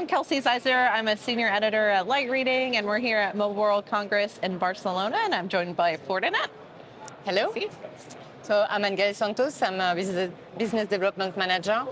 I'm Kelsey Ziser. I'm a senior editor at Light Reading, and we're here at Mobile World Congress in Barcelona, and I'm joined by Fortinet. Hello. So I'm Angel Santos. I'm a business, business development manager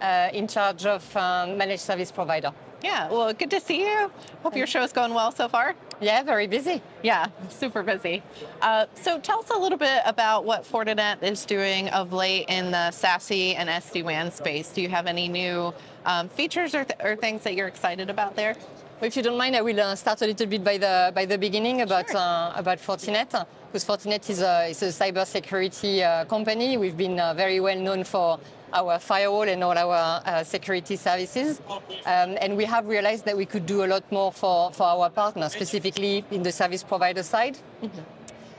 uh, in charge of um, managed service provider. Yeah, well, good to see you. Hope your show's going well so far. Yeah, very busy. Yeah, super busy. Uh, so tell us a little bit about what Fortinet is doing of late in the SASE and SD-WAN space. Do you have any new um, features or, th- or things that you're excited about there? Well, if you don't mind, I will uh, start a little bit by the by the beginning about Sure. uh, about Fortinet, because Fortinet is a is a cybersecurity uh, company. We've been uh, very well known for our firewall and all our uh, security services, um, and we have realized that we could do a lot more for for our partners, specifically in the service provider side.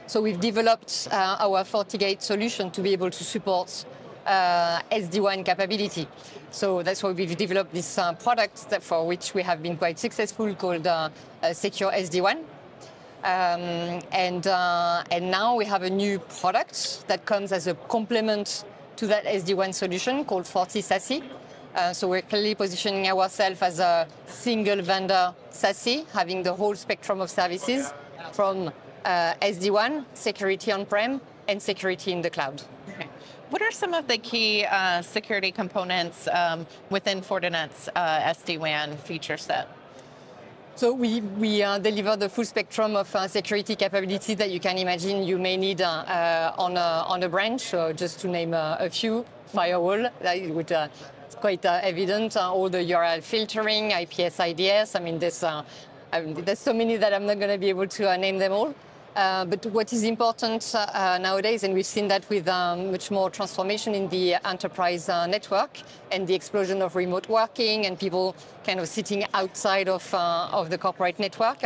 So we've developed uh, our FortiGate solution to be able to support uh, SD-WAN capability. So that's why we've developed this uh, product for which we have been quite successful called uh, uh, Secure SD-WAN. Um, and, uh, and now we have a new product that comes as a complement to that SD-WAN solution called Forti SASE. Uh, so we're clearly positioning ourselves as a single vendor SASE, having the whole spectrum of services from uh, SD-WAN, security on-prem, and security in the cloud. Okay. What are some of the key uh, security components um, within Fortinet's uh, SD-WAN feature set? So we, we uh, deliver the full spectrum of uh, security capability that you can imagine you may need uh, uh, on, a, on a branch. Just to name uh, a few, firewall, that would, uh, it's quite evident, all the URL filtering, IPS, IDS. I mean, there's, I mean, there's so many that I'm not going to be able to name them all. Uh, but what is important uh, nowadays, and we've seen that with um, much more transformation in the enterprise uh, network and the explosion of remote working and people kind of sitting outside of, uh, of the corporate network,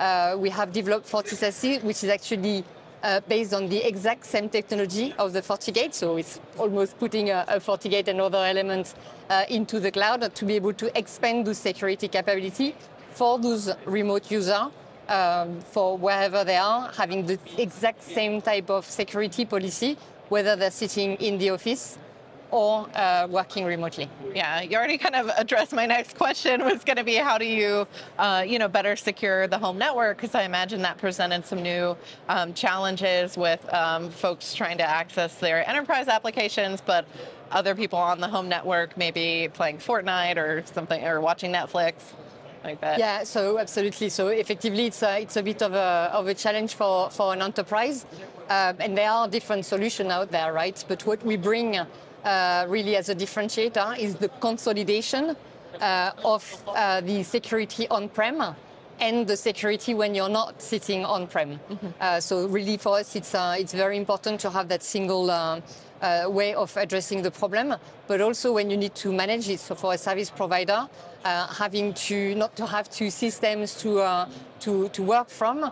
uh, we have developed FortiSASE, which is actually based on the exact same technology of the FortiGate. So it's almost putting a, a FortiGate and other elements into the cloud to be able to expand those security capability for those remote users um, for wherever they are, having the exact same type of security policy, whether they're sitting in the office or uh, working remotely. Yeah, you already kind of addressed my next question was going to be how do you, uh, you know, better secure the home network? Because I imagine that presented some new um, challenges with um, folks trying to access their enterprise applications, but other people on the home network maybe playing Fortnite or something or watching Netflix like that. Yeah, so absolutely. So effectively, it's a, it's a bit of a, of a challenge for, for an enterprise. Um, and there are different solutions out there, right? But what we bring uh, really as a differentiator is the consolidation uh, of uh, the security on-prem and the security when you're not sitting on-prem. Uh, so really for us, it's, uh, it's very important to have that single uh, uh, way of addressing the problem, but also when you need to manage it. So for a service provider, uh, having to not to have two systems to uh, to, to work from uh,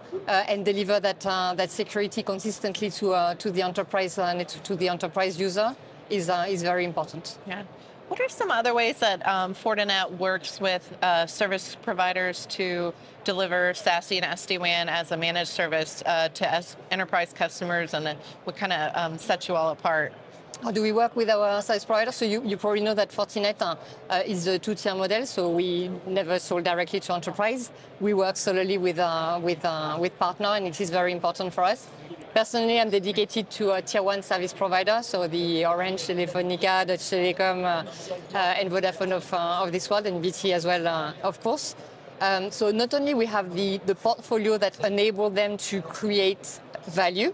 and deliver that uh, that security consistently to uh, to the enterprise net- to the enterprise user is uh, is very important. Yeah. What are some other ways that um, Fortinet works with uh, service providers to deliver SASE and SD-WAN as a managed service uh, to enterprise customers, and what kind of um, sets you all apart? How do we work with our service provider? So you, you probably know that Fortinet uh, uh, is a two-tier model. So we never sold directly to enterprise. We work solely with uh, with uh, with partner, and it is very important for us. Personally, I'm dedicated to a tier one service provider, so the Orange, Telefonica, Deutsche Telekom, uh, uh, and Vodafone of, uh, of this world, and BT as well, uh, of course. Um, so not only we have the, the portfolio that enable them to create value,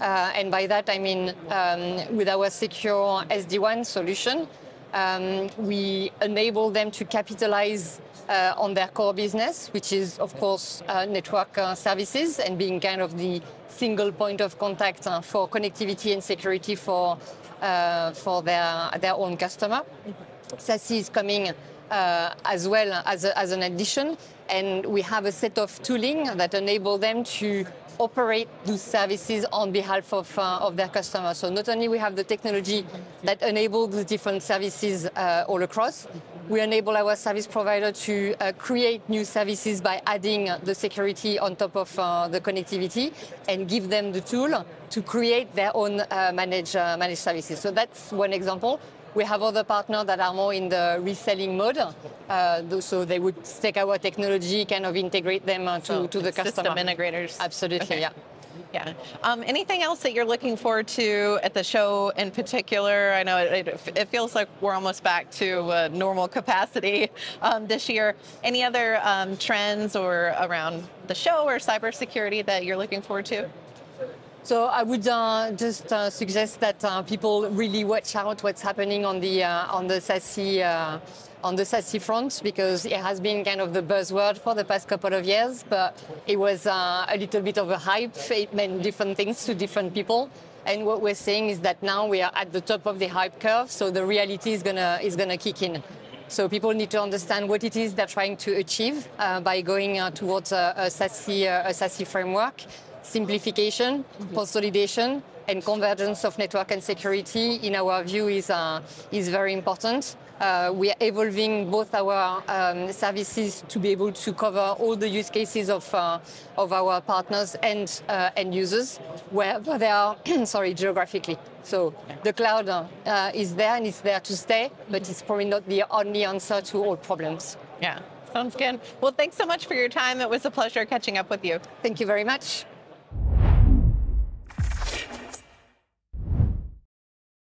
uh, and by that I mean um, with our secure SD-WAN solution, um, we enable them to capitalize uh, on their core business, which is of course uh, network uh, services and being kind of the single point of contact uh, for connectivity and security for uh, for their their own customer. SASE is coming uh, as well as, a, as an addition. and we have a set of tooling that enable them to operate those services on behalf of, uh, of their customers. So not only we have the technology that enable the different services uh, all across, we enable our service provider to uh, create new services by adding the security on top of uh, the connectivity and give them the tool to create their own uh, managed, uh, managed services. So that's one example. We have other partners that are more in the reselling mode. Uh, so they would take our technology, kind of integrate them uh, to, So to the system customer. integrators. Absolutely, Okay. yeah. Yeah. Um, anything else that you're looking forward to at the show in particular? I know it, it, it feels like we're almost back to uh, normal capacity um, this year. Any other um, trends or around the show or cybersecurity that you're looking forward to? So I would uh, just uh, suggest that uh, people really watch out what's happening on the uh, on the SASE uh, on the SASE front because it has been kind of the buzzword for the past couple of years, but it was uh, a little bit of a hype. It meant different things to different people. And what we're saying is that now we are at the top of the hype curve, so the reality is gonna is gonna kick in. So people need to understand what it is they're trying to achieve by going towards a, a, SASE, uh, a SASE framework. Simplification, consolidation, and convergence of network and security, in our view, is, uh, is very important. Uh, we are evolving both our um, services to be able to cover all the use cases of, uh, of our partners and uh, end users, wherever they are, sorry, geographically. So the cloud uh, is there and it's there to stay, but it's probably not the only answer to all problems. Yeah, sounds good. Well, thanks so much for your time. It was a pleasure catching up with you. Thank you very much.